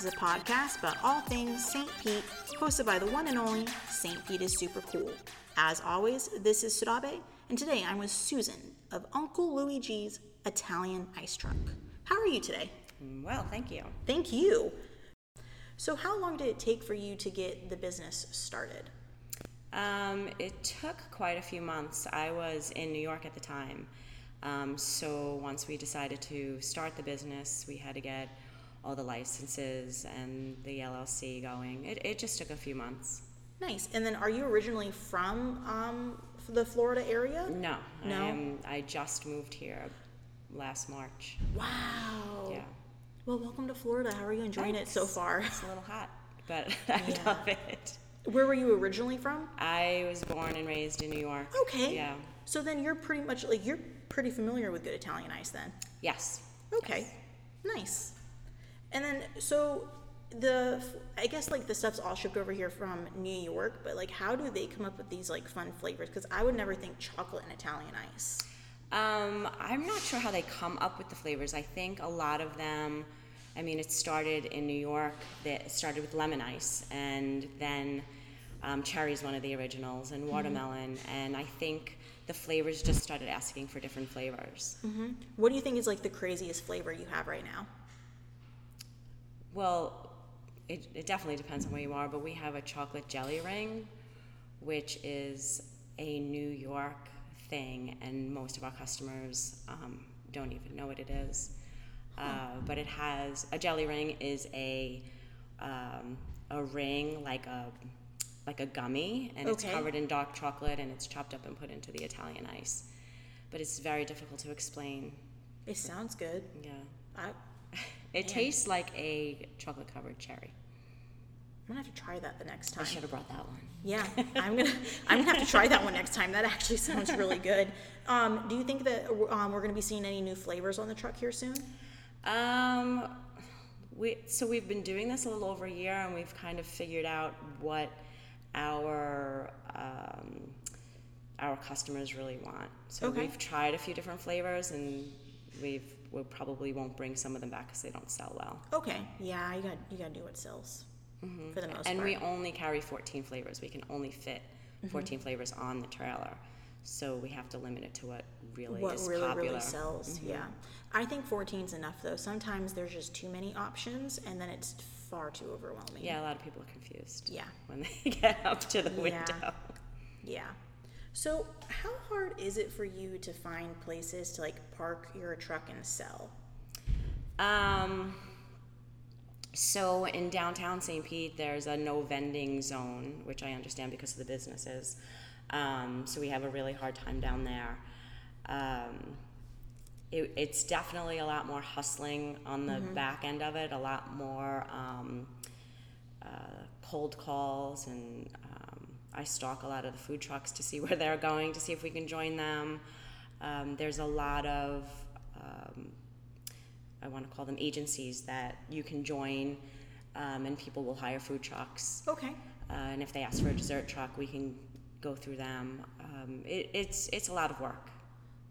This is a podcast about all things St. Pete, hosted by the one and only St. Pete is Super Cool. As always, this is Sudabe, and today I'm with Susan of Uncle Luigi's Italian Ice Truck. How are you today? Well, thank you. Thank you. So, how long did it take for you to get the business started? Um, it took quite a few months. I was in New York at the time. Um, so once we decided to start the business, we had to get all the licenses and the LLC going. It, it just took a few months. Nice. And then, are you originally from um, the Florida area? No, No? I, am, I just moved here last March. Wow. Yeah. Well, welcome to Florida. How are you enjoying it so far? It's a little hot, but I Yeah. love it. Where were you originally from? I was born and raised in New York. Okay. Yeah. So then you're pretty much like you're pretty familiar with good Italian ice then. Yes. Okay. Nice. And then so the I guess like the stuff's all shipped over here from New York, but like how do they come up with these like fun flavors? Because I would never think chocolate and Italian ice. Um, I'm not sure how they come up with the flavors. I think a lot of them, I mean, it started in New York. That it started with lemon ice, and then um, cherry is one of the originals, and watermelon. And I think the flavors just started asking for different flavors. What do you think is like the craziest flavor you have right now? Well, it, it definitely depends on where you are, but we have a chocolate jelly ring, which is a New York thing, and most of our customers um, don't even know what it is. Uh, but it has a jelly ring is a um, a ring like a like a gummy, and it's covered in dark chocolate, and it's chopped up and put into the Italian ice. But it's very difficult to explain. It sounds good. Yeah, I, it Yeah. tastes like a chocolate covered cherry. I'm gonna have to try that the next time. I should have brought that one. Yeah, I'm gonna I'm gonna have to try that one next time. That actually sounds really good. Um, do you think that um, we're gonna be seeing any new flavors on the truck here soon? Um, we so we've been doing this a little over a year, and we've kind of figured out what our um, our customers really want. So Okay. we've tried a few different flavors, and we've we probably won't bring some of them back because they don't sell well. Okay, yeah, you got you got to do what sells for the most Mm-hmm. and we only carry 14 flavors. We can only fit Mm-hmm. 14 flavors on the trailer, so we have to limit it to what really what is really popular. really sells. Yeah, I think 14 is enough though. Sometimes there's just too many options, and then it's far too overwhelming. Yeah, a lot of people are confused. Yeah. when they get up to the Yeah. window. Yeah. So, how hard is it for you to find places to like park your truck and sell? Um, so in downtown St. Pete, there's a no vending zone, which I understand because of the businesses. Um, so we have a really hard time down there. Um, it, it's definitely a lot more hustling on the back end of it, a lot more um, uh, cold calls, and um, I stalk a lot of the food trucks to see where they're going, to see if we can join them. Um, there's a lot of um, I want to call them agencies that you can join, um, and people will hire food trucks. Okay. Uh, and if they ask for a dessert truck, we can go through them. Um, it, it's it's a lot of work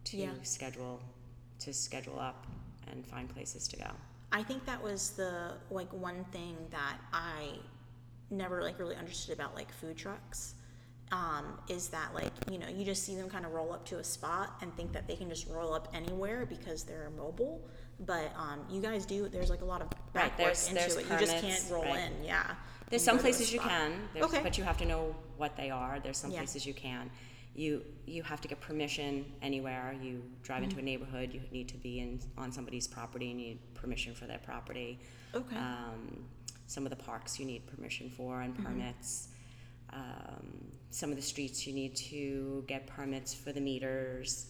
to Yeah. schedule to schedule up and find places to go. I think that was the like one thing that I never like really understood about like food trucks. Um, is that like you know you just see them kind of roll up to a spot and think that they can just roll up anywhere because they're mobile, but um, you guys do. There's like a lot of back Right, there's- into there's it. You just can't roll right. in. Yeah. There's some go to a places you can, there's, Okay. but you have to know what they are. There's some Yeah. places you can. You you have to get permission anywhere. You drive into a neighborhood, you need to be in on somebody's property. You need permission for their property. Okay. Um, some of the parks you need permission for and permits. Um, some of the streets you need to get permits for the meters.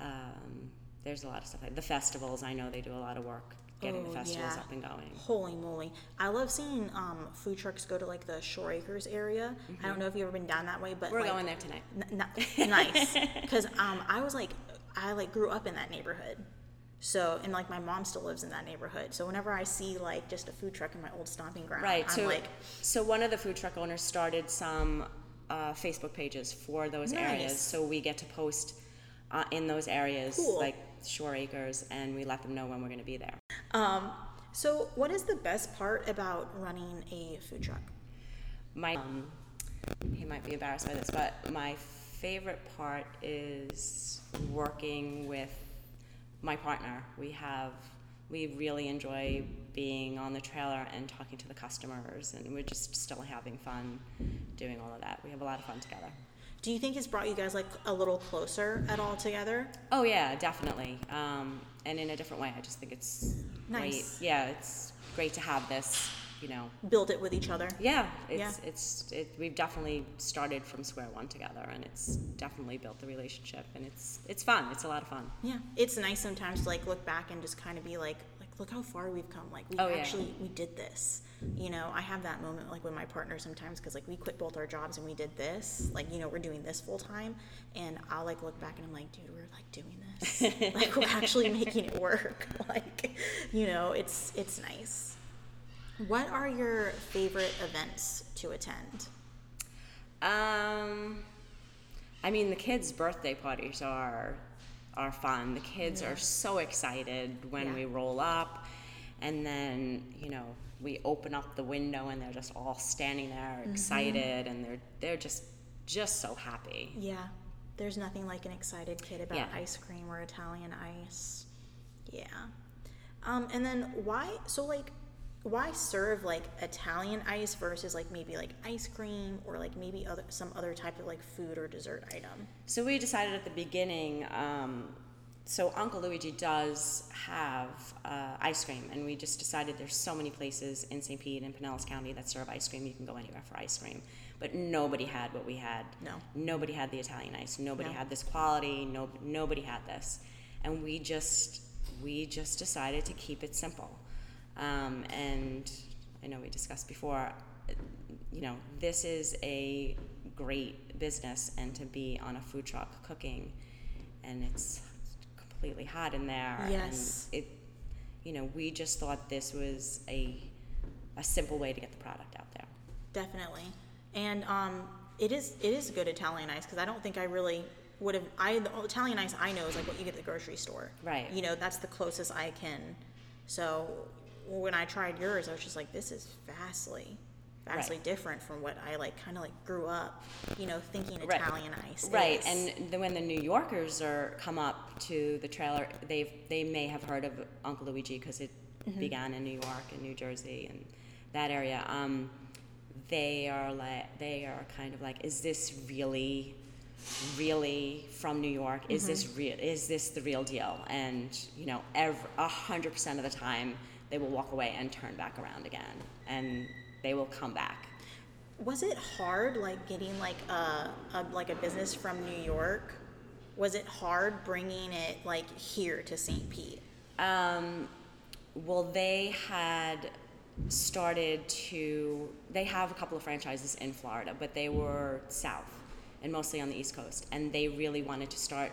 Um, there's a lot of stuff. Like the festivals, I know they do a lot of work getting Oh, the festivals yeah. up and going. Holy moly. I love seeing um, food trucks go to like the Shore Acres area. I don't know if you've ever been down that way, but Mm-hmm. We're like, going there tonight. N- n- nice. Because um, I was like, I like grew up in that neighborhood. So, and like my mom still lives in that neighborhood. So whenever I see like just a food truck in my old stomping ground, Right. I'm so, like, so one of the food truck owners started some uh, Facebook pages for those areas, so we get to post uh, in those areas, Cool. like Shore Acres, and we let them know when we're going to be there. um, So, what is the best part about running a food truck? My um, he might be embarrassed by this, but my favorite part is working with my partner. We have we really enjoy being on the trailer and talking to the customers, and we're just still having fun doing all of that. We have a lot of fun together. Do you think it's brought you guys like a little closer at all together? Oh yeah, definitely. Um, and in a different way. I just think it's Nice. great. Yeah, it's great to have this. You know. Build it with each other? Yeah, it's Yeah. it's it, we've definitely started from square one together, and it's definitely built the relationship, and it's it's fun. It's a lot of fun. Yeah. It's nice sometimes to like look back and just kind of be like, like look how far we've come. Like we Oh, yeah. actually we did this. You know, I have that moment like with my partner sometimes because like we quit both our jobs and we did this. Like you know we're doing this full time, and I'll like look back and I'm like, dude, we're like doing this. like we're actually making it work. Like you know, it's it's nice. What are your favorite events to attend? Um, I mean, the kids' birthday parties are are fun. The kids are so excited when Yeah. we roll up, and then you know we open up the window and they're just all standing there Mm-hmm. excited, and they're they're just just so happy. Yeah, there's nothing like an excited kid about Yeah. ice cream or Italian ice. Yeah. Um, and then why? So like, why serve like Italian ice versus like maybe like ice cream or like maybe other some other type of like food or dessert item? So we decided at the beginning. Um, so Uncle Luigi does have uh, ice cream, and we just decided there's so many places in St. Pete and Pinellas County that serve ice cream. You can go anywhere for ice cream, but nobody had what we had. No. Nobody had the Italian ice. Nobody No. had this quality. No, nobody had this, and we just we just decided to keep it simple. Um, and I know we discussed before. You know, this is a great business, and to be on a food truck cooking, and it's completely hot in there. Yes. And it, you know, we just thought this was a a simple way to get the product out there. Definitely. And um, it is it is good Italian ice because I don't think I really would have. I the Italian ice I know is like what you get at the grocery store. Right. You know that's the closest I can. So when I tried yours, I was just like, this is vastly, vastly Right. different from what I like. Kind of like grew up, you know, thinking Right. Italian ice. Right, is. and then when the New Yorkers are come up to the trailer, they they may have heard of Uncle Luigi because it Mm-hmm. began in New York and New Jersey and that area. Um, they are like they are kind of like, is this really, really from New York? Is this Mm-hmm. real? Is this the real deal? And you know, a hundred percent of the time, they will walk away and turn back around again, and they will come back. was it hard like getting like a, a like a business from New York? Was it hard bringing it like here to St. Pete? Um, well, they had started to. They have a couple of franchises in Florida, but they were south and mostly on the East Coast, and they really wanted to start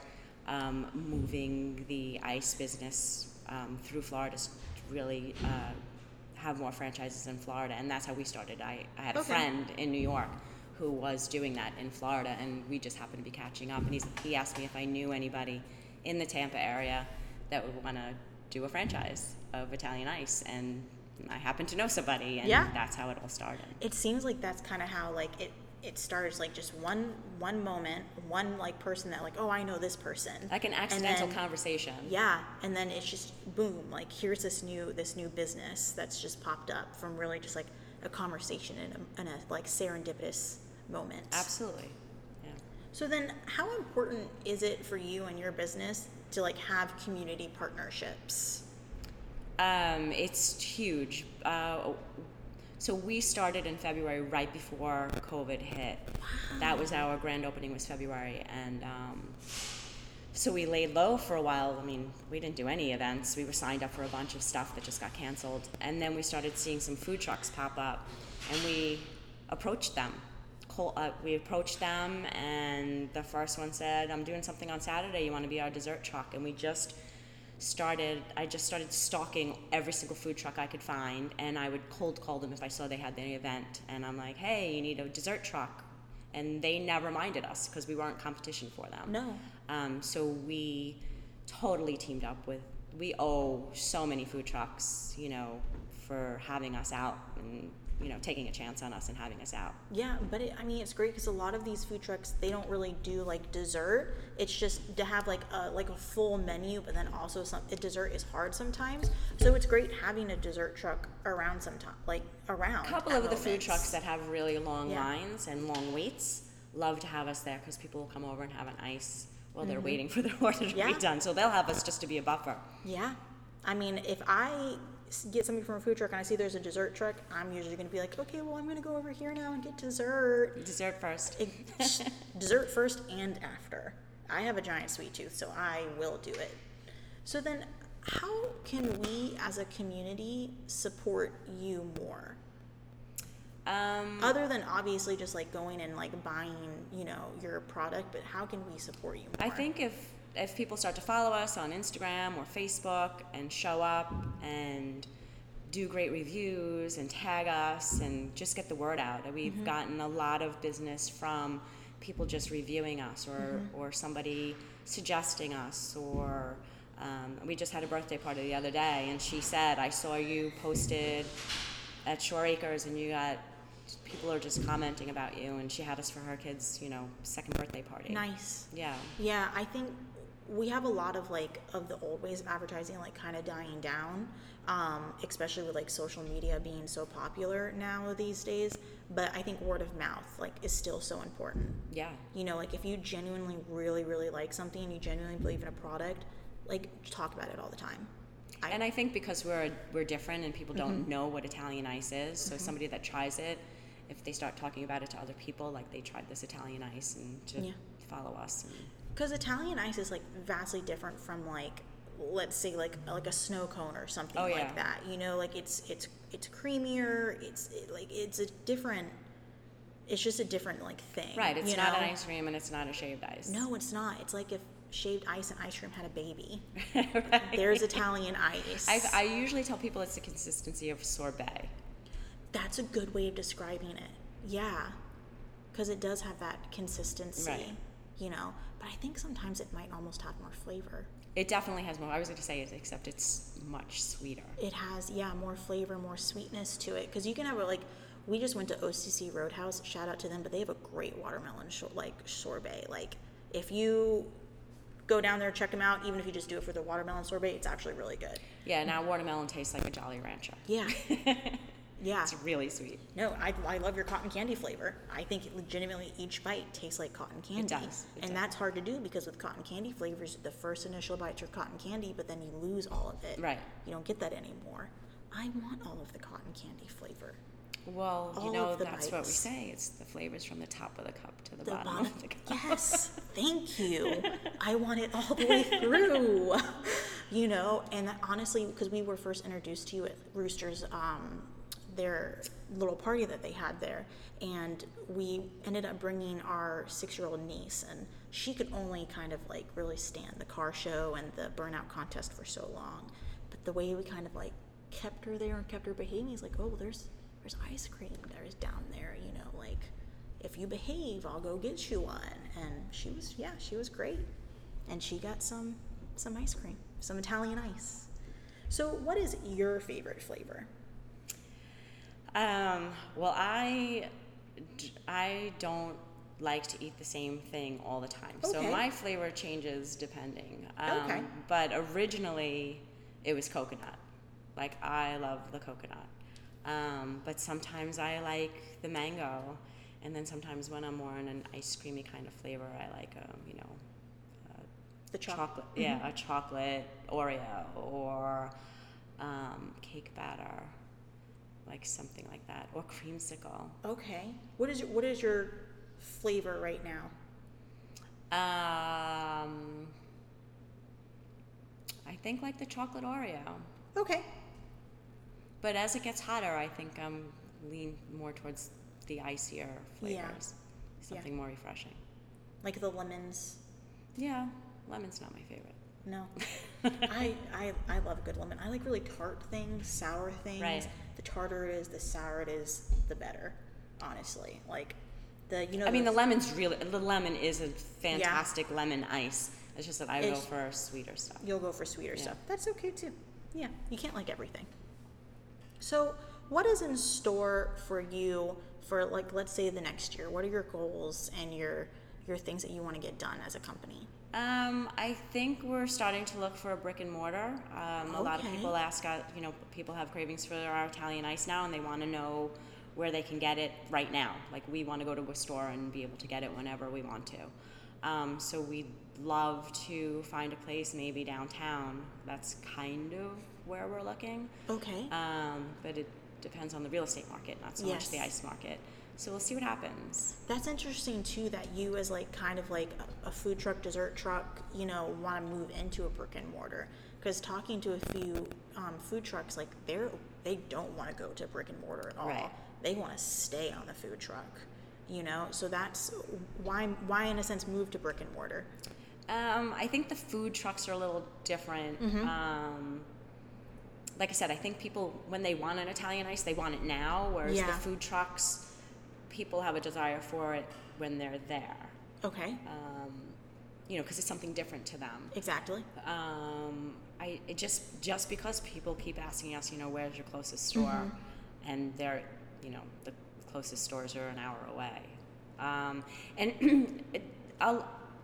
um, moving the ice business um, through Florida really uh, have more franchises in Florida, and that's how we started. I, I had a Okay. friend in New York who was doing that in Florida, and we just happened to be catching up. And he's, he asked me if I knew anybody in the Tampa area that would want to do a franchise of Italian Ice, and I happened to know somebody, and Yeah. that's how it all started. it seems like that's kind of how like it it starts like just one one moment one like person that like oh i know this person Like an accidental then- conversation. yeah and then it's just boom like here's this new this new business that's just popped up from really just like a conversation and a, and a like serendipitous moment Absolutely. Yeah. so then how important is it for you and your business to like have community partnerships Um, it's huge. Uh, so we started in February, right before COVID hit. That was our grand opening was February, and um, so we laid low for a while. I mean, we didn't do any events. We were signed up for a bunch of stuff that just got canceled, and then we started seeing some food trucks pop up, and we approached them. Uh, we approached them, and the first one said, "I'm doing something on Saturday. You want to be our dessert truck?" And we just started I just started stalking every single food truck I could find and I would cold call them if I saw they had any event and I'm like, "Hey, you need a dessert truck." And they never minded us because we weren't competition for them. no Um, so we totally teamed up with we owe so many food trucks, you know, for having us out and you know taking a chance on us and having us out. Yeah, but it, I mean, it's great because a lot of these food trucks they don't really do like dessert. It's just to have like a like a full menu, but then also some a dessert is hard sometimes. So it's great having a dessert truck around sometime, like around. A couple of the food trucks that have really long Yeah. lines and long waits love to have us there because people will come over and have an ice while they're waiting for their order to Mm-hmm. Yeah. be done. So they'll have us just to be a buffer. Yeah, I mean, if I get something from a food truck and I see there's a dessert truck, I'm usually going to be like, okay, well, I'm going to go over here now and get dessert. Dessert first. It- dessert first and after. I have a giant sweet tooth, so I will do it. So then, how can we as a community support you more? Um, Other than obviously just like going and like buying, you know, your product, but how can we support you more? I think if if people start to follow us on Instagram or Facebook and show up and do great reviews and tag us and just get the word out. We've gotten a lot of business from people just reviewing us or, or somebody suggesting us or um, we just had a birthday party the other day and she said, I saw you posted at Shore Acres and you got people are just commenting about you and she had us for her kids, you know, second birthday party. Nice. Yeah. Yeah, I think we have a lot of like of the old ways of advertising like kind of dying down, um, especially with like social media being so popular now these days. But I think word of mouth like is still so important. Yeah. You know, like if you genuinely really really like something and you genuinely believe in a product, like talk about it all the time. I, And I think because we're we're different and people don't Mm-hmm. know what Italian ice is, so somebody that tries it, if they start talking about it to other people, like they tried this Italian ice and to Yeah. follow us. And, Because Italian ice is like vastly different from like let's say like like a snow cone or something Oh, like that. You know, like it's it's it's creamier. It's it, like it's a different. It's just a different like thing. right, it's not an ice cream and it's not a shaved ice. No, it's not. It's like if shaved ice and ice cream had a baby. Right. There's Italian ice. I, I usually tell people it's the consistency of sorbet. That's a good way of describing it. Yeah, because it does have that consistency. Right. You know, but I think sometimes it might almost have more flavor. It definitely has more. I was going to say it, except it's much sweeter. it has yeah more flavor more sweetness to it because you can have a like we just went to occ roadhouse shout out to them but they have a great watermelon shor- like sorbet like if you go down there check them out even if you just do it for the watermelon sorbet it's actually really good Yeah, now watermelon tastes like a Jolly Rancher. yeah yeah It's really sweet. no I, I love your cotton candy flavor i think legitimately each bite tastes like cotton candy It does, it and does. that's hard to do because with cotton candy flavors the first initial bites are cotton candy but then you lose all of it Right. you don't get that anymore i want all of the cotton candy flavor Well, you know, that's what we bites. say. It's the flavors from the top of the cup to the, the bottom, bottom. of the cup. Yes, thank you. I want it all the way through. You know, and that honestly, because we were first introduced to you at Rooster's, um, their little party that they had there, and we ended up bringing our six-year-old niece, and she could only kind of like really stand the car show and the burnout contest for so long. But the way we kind of like kept her there and kept her behaving, is like, oh, there's there's ice cream there's down there, you know, like if you behave, I'll go get you one. And she was, yeah, she was great. And she got some, some ice cream, some Italian ice. So, what is your favorite flavor? Um, well, I don't like to eat the same thing all the time. Okay. So my flavor changes depending. Um, Okay. But originally, it was coconut. Like I love the coconut. Um, but sometimes I like the mango, and then sometimes when I'm more in an ice creamy kind of flavor, I like um, you know, The choc- chocolate. Yeah, a chocolate Oreo or um, cake batter, like something like that, or creamsicle. Okay. What is your, what is your flavor right now? Um, I think like the chocolate Oreo. Okay. But as it gets hotter, I think I'm lean more towards the icier flavors, Yeah. Something more refreshing. Like the lemons. Yeah, lemon's not my favorite. No. I, I I love a good lemon. I like really tart things, sour things. Right. The tartar it is, the sour it is, the better. Honestly, like the you know. I mean, the lemon's really the lemon is a fantastic lemon ice. It's just that I go for sweeter stuff. You'll go for sweeter Yeah. stuff. That's okay too. Yeah, you can't like everything. So, what is in store for you for like let's say the next year? What are your goals and your your things that you want to get done as a company? Um, I think we're starting to look for a brick and mortar. Um, A lot of people ask, uh, you know, people have cravings for our Italian ice now, and they want to know where they can get it right now. Like we want to go to a store and be able to get it whenever we want to. Um, so we'd love to find a place maybe downtown. That's kind of where we're looking. Okay. Um, but it depends on the real estate market, not so much the ice market. So we'll see what happens. That's interesting too that you as like kind of like a, a food truck, dessert truck, you know, want to move into a brick and mortar. Because talking to a few um, food trucks, like they're they don't want to go to brick and mortar at all. Right. They want to stay on the food truck. You know, so that's why why in a sense move to brick and mortar. Um, I think the food trucks are a little different. Mm-hmm. Um, like I said, I think people when they want an Italian ice, they want it now. Whereas the food trucks, people have a desire for it when they're there. Okay. Um, you know, because it's something different to them. Exactly. Um, I it just just because people keep asking us, you know, where's your closest store, and they're, you know, the closest stores are an hour away, um, and it,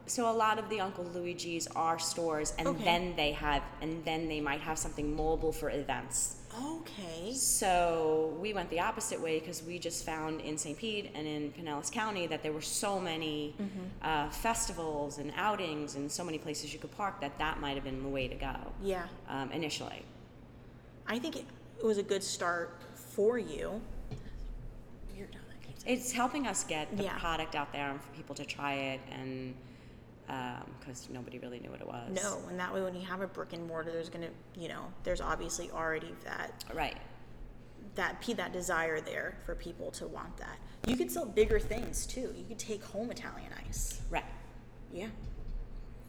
so a lot of the Uncle Luigi's are stores, and Okay. then they have, and then they might have something mobile for events. Okay. So we went the opposite way because we just found in St. Pete and in Pinellas County that there were so many uh, festivals and outings and so many places you could park that that might have been the way to go Yeah. um, initially. I think it, was a good start for you. You're done. I can't say- It's helping us get the Yeah. product out there and for people to try it and Um, because nobody really knew what it was. No, and that way when you have a brick and mortar, there's gonna, you know, there's obviously already that Right. that that desire there for people to want that. You could sell bigger things too. You could take home Italian ice. Right. Yeah.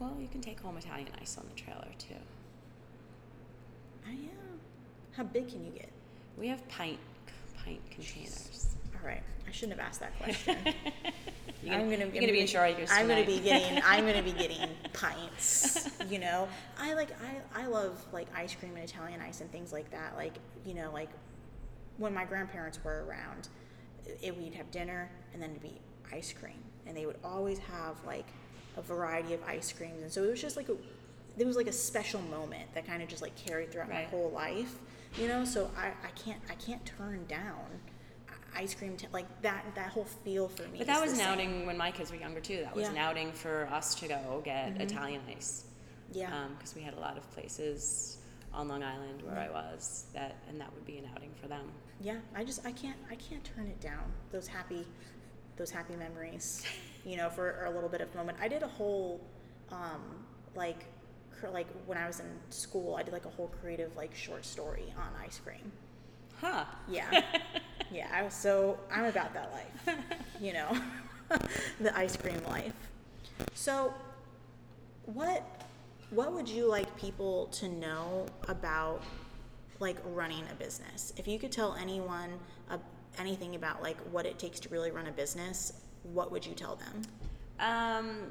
Well, you can take home Italian ice on the trailer too. I am. How big can you get? We have pint pint containers. All right. I shouldn't have asked that question. You're gonna, I'm gonna, you're gonna be in Chargers I'm gonna be getting. I'm gonna be getting pints. You know, I like. I I love like ice cream and Italian ice and things like that. Like you know, like when my grandparents were around, it, we'd have dinner and then it'd be ice cream, and they would always have like a variety of ice creams, and so it was just like a. It was like a special moment that kind of just like carried throughout Right. my whole life, you know. So I, I can't I can't turn down ice cream t- like that that whole feel for me. But that was an same. outing when my kids were younger too. That was Yeah. Mm-hmm. an outing for us to go get Italian ice. Yeah. Because we had a lot of places on Long Island where I was that, and that would be an outing for them. yeah i just i can't i can't turn it down those happy those happy memories you know for a little bit of a moment i did a whole um like cr- like when i was in school i did like a whole creative like short story on ice cream Huh. yeah. Yeah i was so i'm about that life you know the ice cream life. So what what would you like people to know about like running a business? If you could tell anyone uh, anything about like what it takes to really run a business what would you tell them? Um,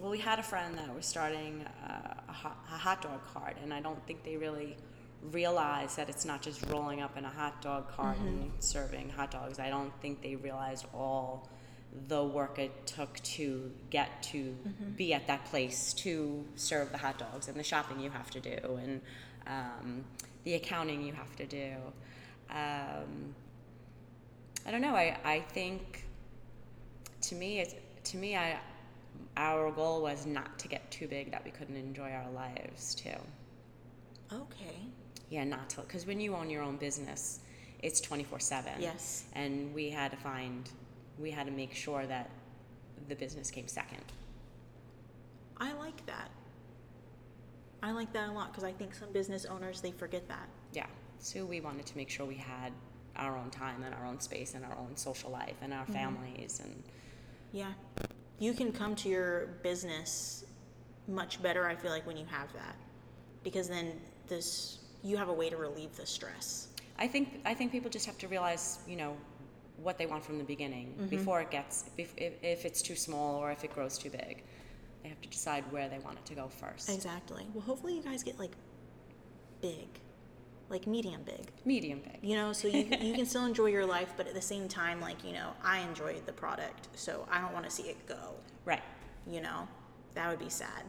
well, we had a friend that was starting a, a hot dog cart, and I don't think they really realized that it's not just rolling up in a hot dog cart and serving hot dogs. I don't think they realized all the work it took to get to be at that place to serve the hot dogs and the shopping you have to do and um, the accounting you have to do. Um, I don't know. I, I think to me it's to me I our goal was not to get too big that we couldn't enjoy our lives too. okay Yeah, not to because when you own your own business, it's twenty four seven. Yes. and we had to find we had to make sure that the business came second. i like that i like that a lot because i think some business owners they forget that Yeah, so we wanted to make sure we had our own time and our own space and our own social life and our Mm-hmm. families and Yeah. You can come to your business much better, I feel like, when you have that. Because then this you have a way to relieve the stress. I think I think people just have to realize, you know, what they want from the beginning Mm-hmm. before it gets if, if if it's too small or if it grows too big. They have to decide where they want it to go first. Exactly. Well, hopefully you guys get like big, like medium big. Medium big. You know, so you you can still enjoy your life, but at the same time, like you know, I enjoyed the product, so I don't want to see it go. Right. You know, that would be sad.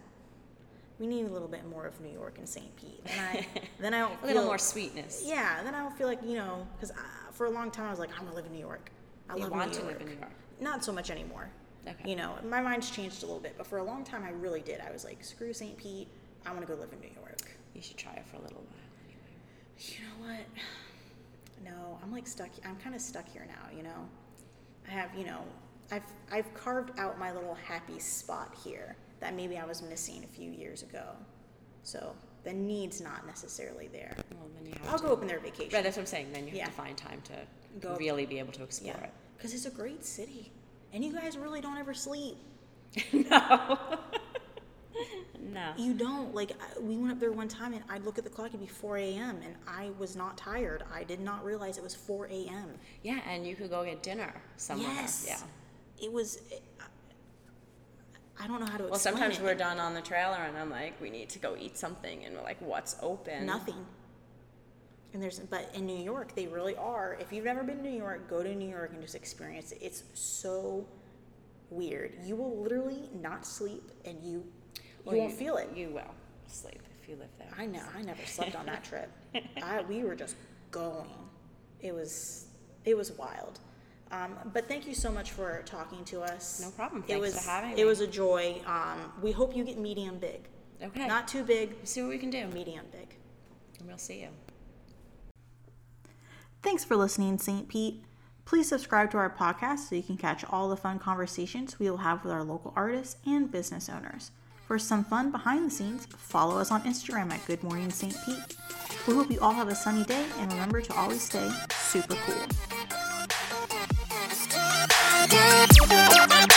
We need a little bit more of New York and St. Pete. And I, then I don't A little feel- more sweetness. Yeah, then I don't feel like you know, because uh, for a long time I was like, I'm gonna live in New York. I You love want New to York. live in New York. Not so much anymore. Okay. You know, my mind's changed a little bit, but for a long time I really did. I was like, screw St. Pete. I want to go live in New York. You should try it for a little while anyway. You know what? No, I'm like stuck. I'm kind of stuck here now. You know, I have you know, I've I've carved out my little happy spot here that maybe I was missing a few years ago. So the need's not necessarily there. Well, then you have I'll to. go up in their vacation. Right, that's what I'm saying. Then you have Yeah. to find time to Go really be able to explore Yeah, because it's a great city, and you guys really don't ever sleep. no. no. You don't like. We went up there one time, and I'd look at the clock. It'd be 4 a.m. and I was not tired. I did not realize it was 4 a.m. Yeah, and you could go get dinner somewhere. Yes. Yeah. It was. I don't know how to explain Well, sometimes it. we're done on the trailer, and I'm like, we need to go eat something, and we're like, what's open? nothing. And there's, but in New York, they really are. If you've never been to New York, go to New York and just experience it. It's so weird. You will literally not sleep, and you Well, you won't feel it. You will sleep if you live there. I know. I never slept on that trip. I, we were just going. It was it was wild. Um, but thank you so much for talking to us. No problem. it Thanks was, for having me. It was a joy. Um, we hope you get medium big. Okay. Not too big, See what we can do. medium big. And we'll see you. Thanks for listening, St. Pete. Please subscribe to our podcast so you can catch all the fun conversations we will have with our local artists and business owners. For some fun behind the scenes, follow us on Instagram at Good Morning St. Pete. We hope you all have a sunny day and remember to always stay super cool. You.